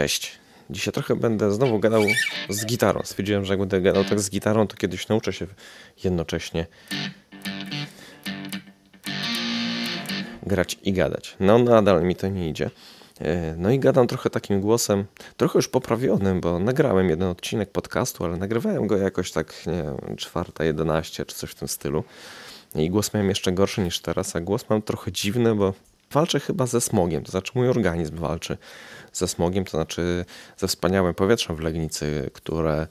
Cześć. Dzisiaj trochę będę znowu gadał z gitarą. Stwierdziłem, że jak będę gadał tak z gitarą, to kiedyś nauczę się jednocześnie grać i gadać. No nadal mi to nie idzie. E, no i gadam trochę takim głosem, trochę już poprawionym, bo nagrałem jeden odcinek podcastu, ale nagrywałem go jakoś tak, nie wiem, czwarta, jedenaście czy coś w tym stylu. I głos miałem jeszcze gorszy niż teraz, a głos mam trochę dziwny, bo walczę chyba ze smogiem, to znaczy mój organizm walczy ze smogiem, to znaczy ze wspaniałym powietrzem w Legnicy, które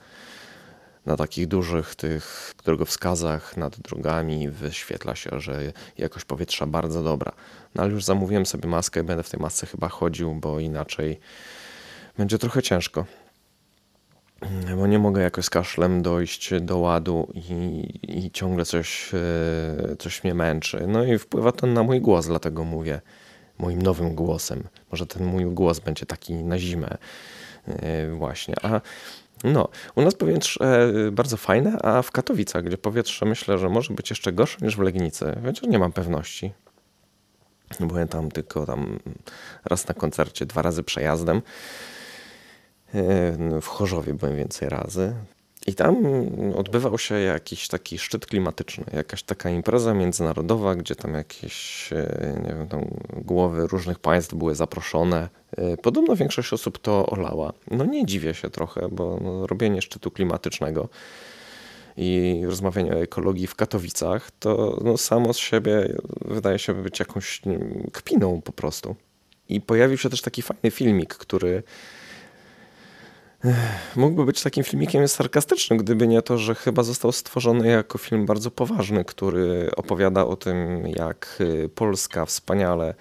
na takich dużych tych drogowskazach nad drogami wyświetla się, że jakość powietrza bardzo dobra. No ale już zamówiłem sobie maskę i będę w tej masce chyba chodził, bo inaczej będzie trochę ciężko. Bo nie mogę jakoś z kaszlem dojść do ładu i, i ciągle coś, e, coś mnie męczy. No i wpływa to na mój głos, dlatego mówię moim nowym głosem. Może ten mój głos będzie taki na zimę e, właśnie. A no, u nas powietrze bardzo fajne, a w Katowicach, gdzie powietrze myślę, że może być jeszcze gorsze niż w Legnicy, chociaż nie mam pewności. Byłem tam tylko tam raz na koncercie, dwa razy przejazdem. E, w Chorzowie byłem więcej razy. I tam odbywał się jakiś taki szczyt klimatyczny, jakaś taka impreza międzynarodowa, gdzie tam jakieś e, nie wiem, tam głowy różnych państw były zaproszone. E, podobno większość osób to olała. No nie dziwię się trochę, bo robienie szczytu klimatycznego i rozmawianie o ekologii w Katowicach, to no, samo z siebie wydaje się być jakąś kpiną po prostu. I pojawił się też taki fajny filmik, który mógłby być takim filmikiem sarkastycznym, gdyby nie to, że chyba został stworzony jako film bardzo poważny, który opowiada o tym, jak y, Polska wspaniale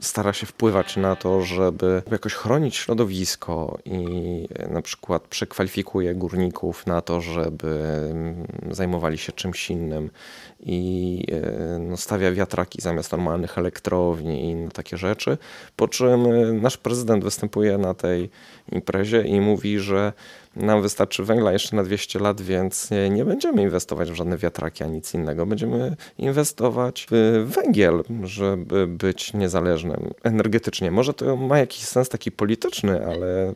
stara się wpływać na to, żeby jakoś chronić środowisko i na przykład przekwalifikuje górników na to, żeby mm, zajmowali się czymś innym i e, no, stawia wiatraki zamiast normalnych elektrowni i inne takie rzeczy. Po czym e, nasz prezydent występuje na tej imprezie i mówi, że nam wystarczy węgla jeszcze na 200 lat, więc nie, nie będziemy inwestować w żadne wiatraki ani nic innego. Będziemy inwestować w węgiel, żeby być niezależnym energetycznie. Może to ma jakiś sens taki polityczny, ale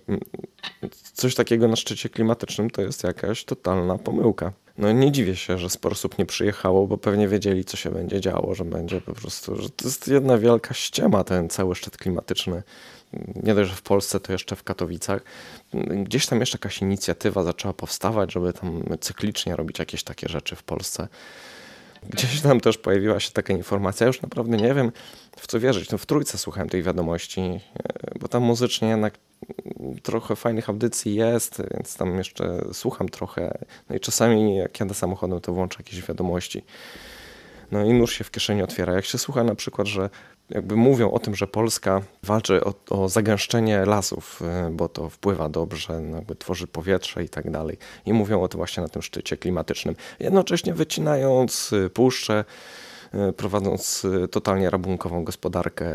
coś takiego na szczycie klimatycznym to jest jakaś totalna pomyłka. No nie dziwię się, że sporo osób nie przyjechało, bo pewnie wiedzieli, co się będzie działo, że będzie po prostu, że to jest jedna wielka ściema, ten cały szczyt klimatyczny nie dość, że w Polsce, to jeszcze w Katowicach. Gdzieś tam jeszcze jakaś inicjatywa zaczęła powstawać, żeby tam cyklicznie robić jakieś takie rzeczy w Polsce. Gdzieś tam też pojawiła się taka informacja, już naprawdę nie wiem w co wierzyć. No w trójce słuchałem tej wiadomości, bo tam muzycznie jednak trochę fajnych audycji jest, więc tam jeszcze słucham trochę. No i czasami jak jadę samochodem, to włączę jakieś wiadomości. No i nóż się w kieszeni otwiera. Jak się słucha na przykład, że jakby mówią o tym, że Polska walczy o, o zagęszczenie lasów, y, bo to wpływa dobrze, no jakby tworzy powietrze i tak dalej. I mówią o tym właśnie na tym szczycie klimatycznym. Jednocześnie wycinając y, puszcze, y, prowadząc totalnie rabunkową gospodarkę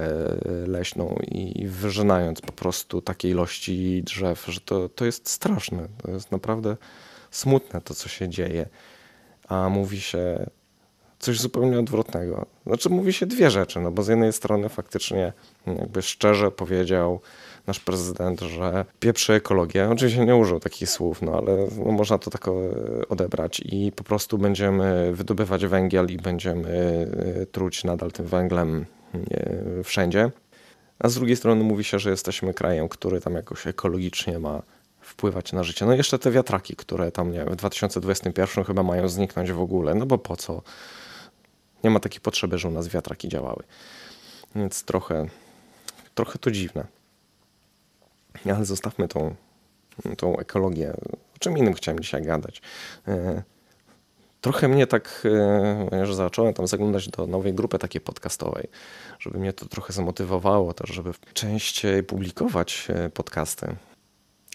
leśną i wyrzynając po prostu takie ilości drzew, że to, to jest straszne. To jest naprawdę smutne to, co się dzieje. A mówi się coś zupełnie odwrotnego. Znaczy mówi się dwie rzeczy, no bo z jednej strony faktycznie jakby szczerze powiedział nasz prezydent, że pieprzy ekologię. Oczywiście nie użył takich słów, no ale no, można to tak e, odebrać i po prostu będziemy wydobywać węgiel i będziemy e, truć nadal tym węglem e, wszędzie. A z drugiej strony mówi się, że jesteśmy krajem, który tam jakoś ekologicznie ma wpływać na życie. No i jeszcze te wiatraki, które tam nie w 2021 chyba mają zniknąć w ogóle, no bo po co? Nie ma takiej potrzeby, że u nas wiatraki działały. Więc trochę, trochę to dziwne. Ale zostawmy tą, tą ekologię. O czym innym chciałem dzisiaj gadać. E, trochę mnie tak, że zacząłem tam zaglądać do nowej grupy takiej podcastowej, żeby mnie to trochę zamotywowało też, żeby częściej publikować e, podcasty.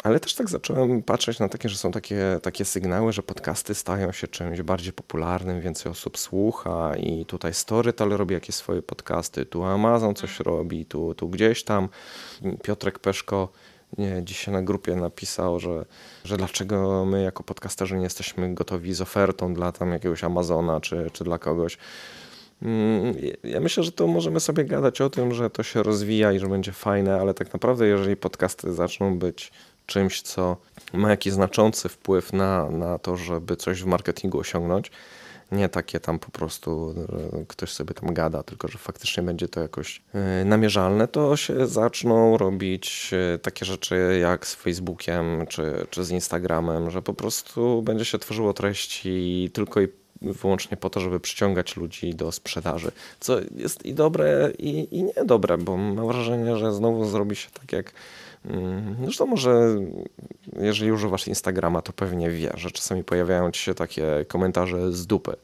Ale też tak zacząłem patrzeć na takie, że są takie, takie sygnały, że podcasty stają się czymś bardziej popularnym, więcej osób słucha i tutaj Storytel robi jakieś swoje podcasty, tu Amazon coś mhm. robi, tu, tu gdzieś tam. Piotrek Peszko nie, dzisiaj na grupie napisał, że, że dlaczego my jako podcasterzy nie jesteśmy gotowi z ofertą dla tam jakiegoś Amazona czy, czy dla kogoś. Mm, ja myślę, że to możemy sobie gadać o tym, że to się rozwija i że będzie fajne, ale tak naprawdę, jeżeli podcasty zaczną być czymś, co ma jakiś znaczący wpływ na, na to, żeby coś w marketingu osiągnąć, nie takie tam po prostu ktoś sobie tam gada, tylko że faktycznie będzie to jakoś e, namierzalne, to się zaczną robić e, takie rzeczy jak z Facebookiem czy, czy z Instagramem, że po prostu będzie się tworzyło treści tylko i wyłącznie po to, żeby przyciągać ludzi do sprzedaży. Co jest i dobre, i, i niedobre, bo mam wrażenie, że znowu zrobi się tak jak. Mm, zresztą może, jeżeli używasz Instagrama, to pewnie wie, że czasami pojawiają ci się takie komentarze z dupy.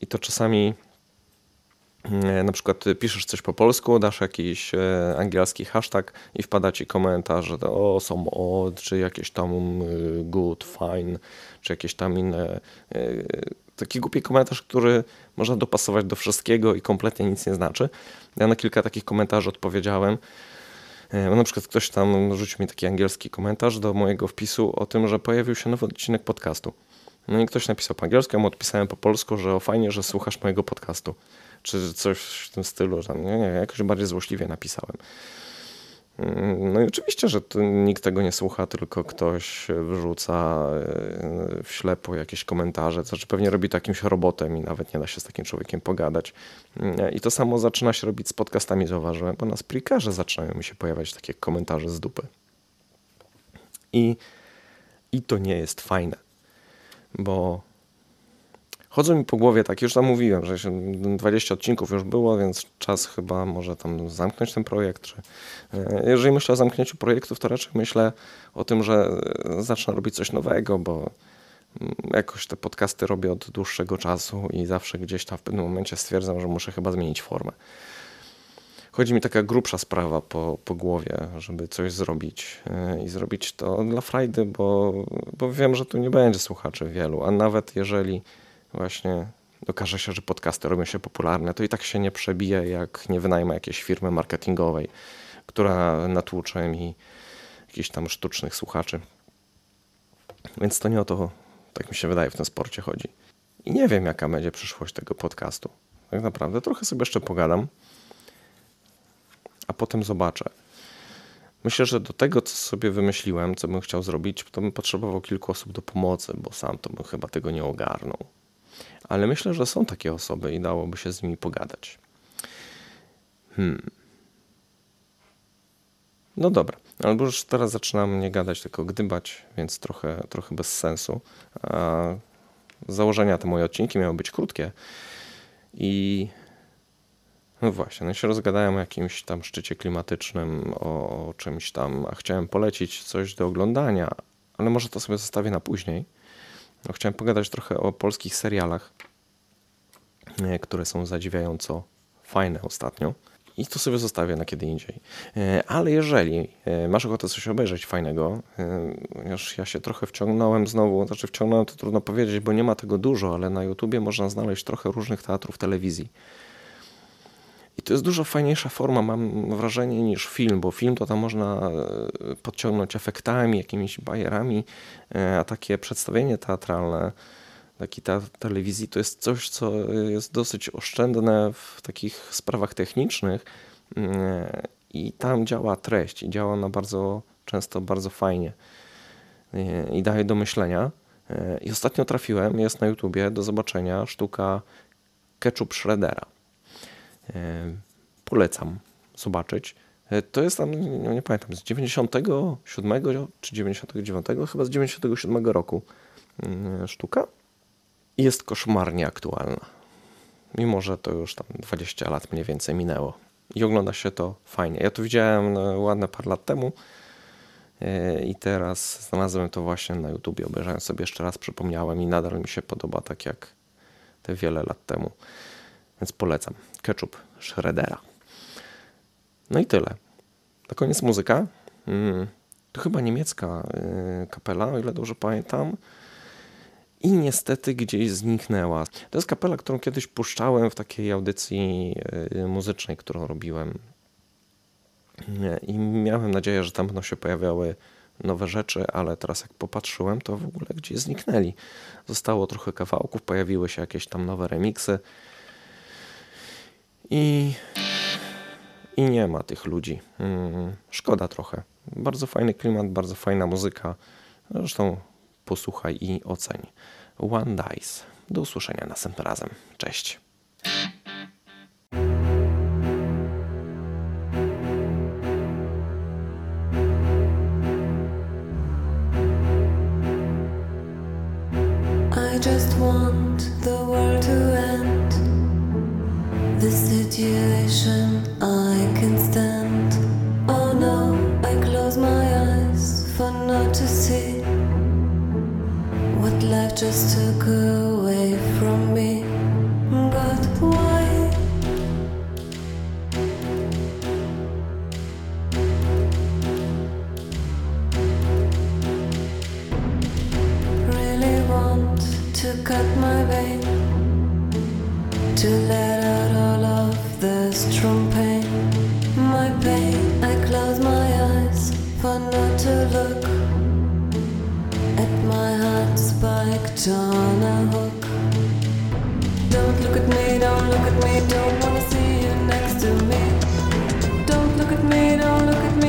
I to czasami E, na przykład piszesz coś po polsku, dasz jakiś e, angielski hashtag i wpada ci komentarz, że o, są od, czy jakieś tam e, good, fine, czy jakieś tam inne. Taki głupi komentarz, który można dopasować do wszystkiego i kompletnie nic nie znaczy. Ja na kilka takich komentarzy odpowiedziałem. Na przykład ktoś tam rzucił mi taki angielski komentarz do mojego wpisu o tym, że pojawił się nowy odcinek podcastu. No i ktoś napisał po angielsku, ja mu odpisałem po polsku, że o fajnie, że słuchasz mojego podcastu czy coś w tym stylu, tam, nie, nie, jakoś bardziej złośliwie napisałem. Mm, no i oczywiście, że nikt tego nie słucha, tylko ktoś wrzuca e, w ślepo jakieś komentarze, to znaczy pewnie robi to jakimś robotem i nawet nie da się z takim człowiekiem pogadać. Mm, I to samo zaczyna się robić z podcastami, zauważyłem, bo na Spreakerze zaczynają mi się pojawiać takie komentarze z dupy. I, i to nie jest fajne, bo chodzą mi po głowie tak, już tam mówiłem, że 20 odcinków już było, więc czas chyba może tam zamknąć ten projekt. Czy, e, jeżeli myślę o zamknięciu projektów, to raczej myślę o tym, że e, zacznę robić coś nowego, bo mm, jakoś te podcasty robię od dłuższego czasu i zawsze gdzieś tam w pewnym momencie stwierdzam, że muszę chyba zmienić formę. Chodzi mi taka grubsza sprawa po, po głowie, żeby coś zrobić e, i zrobić to dla frajdy, bo, bo wiem, że tu nie będzie słuchaczy wielu, a nawet jeżeli właśnie okaże się, że podcasty robią się popularne, to i tak się nie przebije, jak nie wynajmę jakiejś firmy marketingowej, która natłucze mi jakichś tam sztucznych słuchaczy. Więc to nie o to, tak mi się wydaje, w tym sporcie chodzi. I nie wiem, jaka będzie przyszłość tego podcastu. Tak naprawdę trochę sobie jeszcze pogadam, a potem zobaczę. Myślę, że do tego, co sobie wymyśliłem, co bym chciał zrobić, to bym potrzebował kilku osób do pomocy, bo sam to bym chyba tego nie ogarnął ale myślę, że są takie osoby i dałoby się z nimi pogadać. Hmm. No dobra, albo już teraz zaczynam nie gadać, tylko gdybać, więc trochę, trochę bez sensu. A założenia te moje odcinki miały być krótkie i no właśnie, no się rozgadałem o jakimś tam szczycie klimatycznym, o czymś tam, a chciałem polecić coś do oglądania, ale może to sobie zostawię na później. No, chciałem pogadać trochę o polskich serialach, e, które są zadziwiająco fajne ostatnio. I to sobie zostawię na kiedy indziej. E, ale jeżeli e, masz ochotę coś obejrzeć fajnego, już ja się trochę wciągnąłem znowu, znaczy wciągnąłem to trudno powiedzieć, bo nie ma tego dużo, ale na YouTubie można znaleźć trochę różnych teatrów telewizji. I to jest dużo fajniejsza forma, mam wrażenie, niż film, bo film to tam można e, podciągnąć efektami, jakimiś bajerami, e, a takie przedstawienie teatralne, taki teatr telewizji to jest coś, co jest dosyć oszczędne w takich sprawach technicznych e, i tam działa treść i działa na bardzo często bardzo fajnie i daje do myślenia. I ostatnio trafiłem, jest na YouTubie do zobaczenia sztuka Ketchup Shreddera. E, polecam zobaczyć. E, to jest tam, nie, nie pamiętam, z 97 czy 99, chyba z 97 roku mm, sztuka. Jest koszmarnie aktualna. Mimo, że to już tam 20 lat mniej więcej minęło. I ogląda się to fajnie. Ja to widziałem no, ładne parę lat temu e, i teraz znalazłem to właśnie na YouTubie. Obejrzałem sobie jeszcze raz, przypomniałem i nadal mi się podoba tak jak te wiele lat temu. Więc polecam. Ketchup Shreddera. No i tyle. Na koniec muzyka. Mm, to chyba niemiecka y, kapela, o ile dobrze pamiętam. I niestety gdzieś zniknęła. To jest kapela, którą kiedyś puszczałem w takiej audycji y, muzycznej, którą robiłem. I miałem nadzieję, że tam będą się pojawiały nowe rzeczy, ale teraz jak popatrzyłem, to w ogóle gdzieś zniknęli. Zostało trochę kawałków, pojawiły się jakieś tam nowe remiksy i, i nie ma tych ludzi. Hmm, szkoda trochę. Bardzo fajny klimat, bardzo fajna muzyka. Zresztą posłuchaj i oceń. One Dice. Do usłyszenia następnym razem. Cześć. Situation I can stand. Oh no, I close my eyes for not to see what life just took away Don't look at me,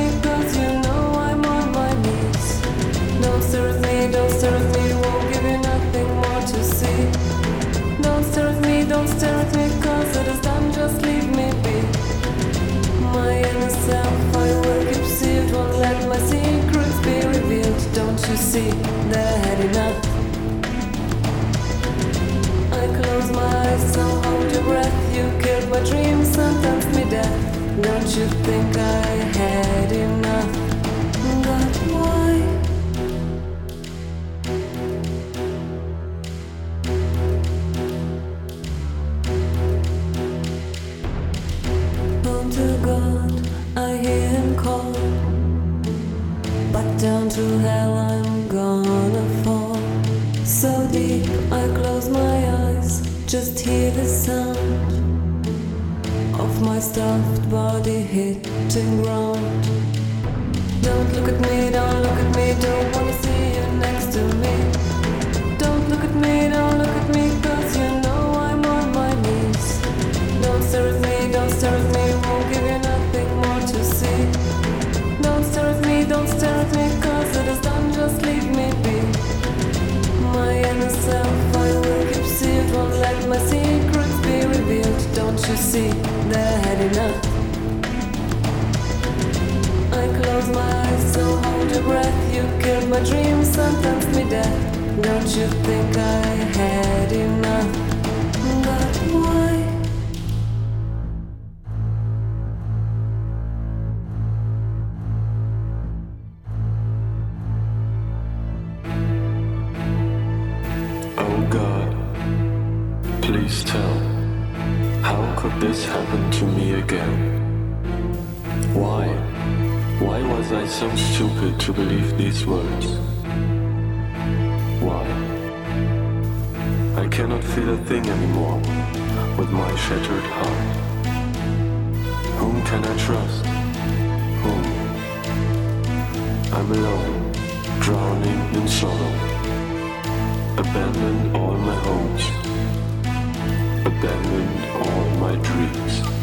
My dreams, sometimes me death. Don't you think I had enough? But why? Home to God, I hear him call. But down to hell I'm gonna fall. So deep, I close my eyes, just hear the sound my stuffed body hitting ground. Don't look at me, don't look at me, don't wanna see you next to me. Don't look at me, don't look at me, see I had enough? I close my eyes, so hold your breath. You killed my dreams, sometimes me death. Don't you think I had enough? But why? Oh God, please tell, could this happen to me again? Why? Why was I so stupid to believe these words? Why? I cannot feel a thing anymore with my shattered heart. Whom can I trust? Whom? I'm alone, drowning in sorrow abandoned all my hopes, abandoned all my dreams.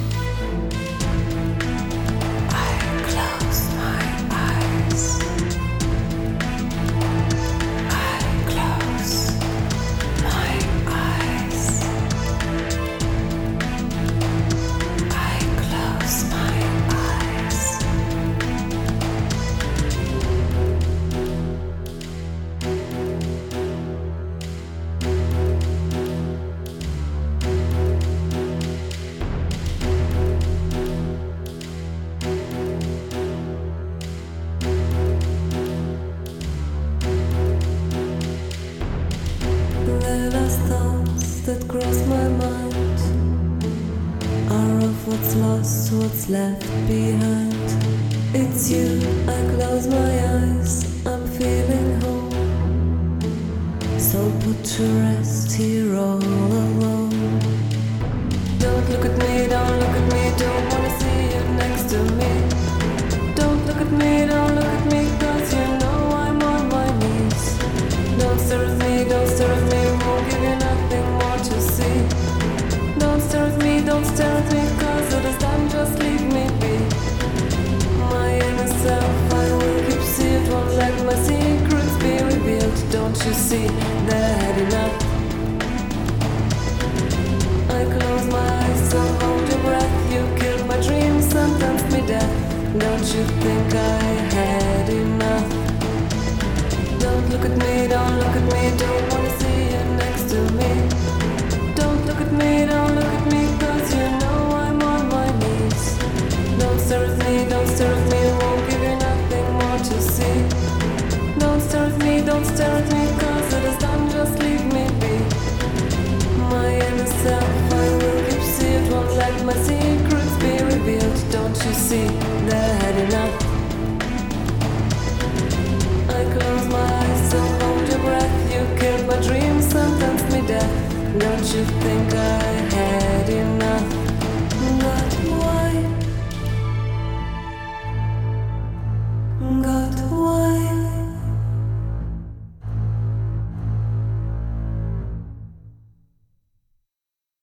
left behind. It's you, I close my eyes, I'm feeling home. So put to rest here all alone. Don't look at me, don't look at me, don't wanna see you next to me. Don't look at me, don't look at me, cause you know I'm on my knees. Don't stare at me, don't stare at me, won't give you nothing more to see. Don't stare at me, don't stare at me, cause it is time just leave myself, I will keep secret. Won't let my secrets be revealed. Don't you see that enough? I close my eyes, so hold your breath. You killed my dreams, sometimes me death. Don't you think I had enough? Don't look at me, don't look at me, don't. You see that enough? I close my eyes, so hold your breath. You killed my dreams, sentenced me death. Don't you think I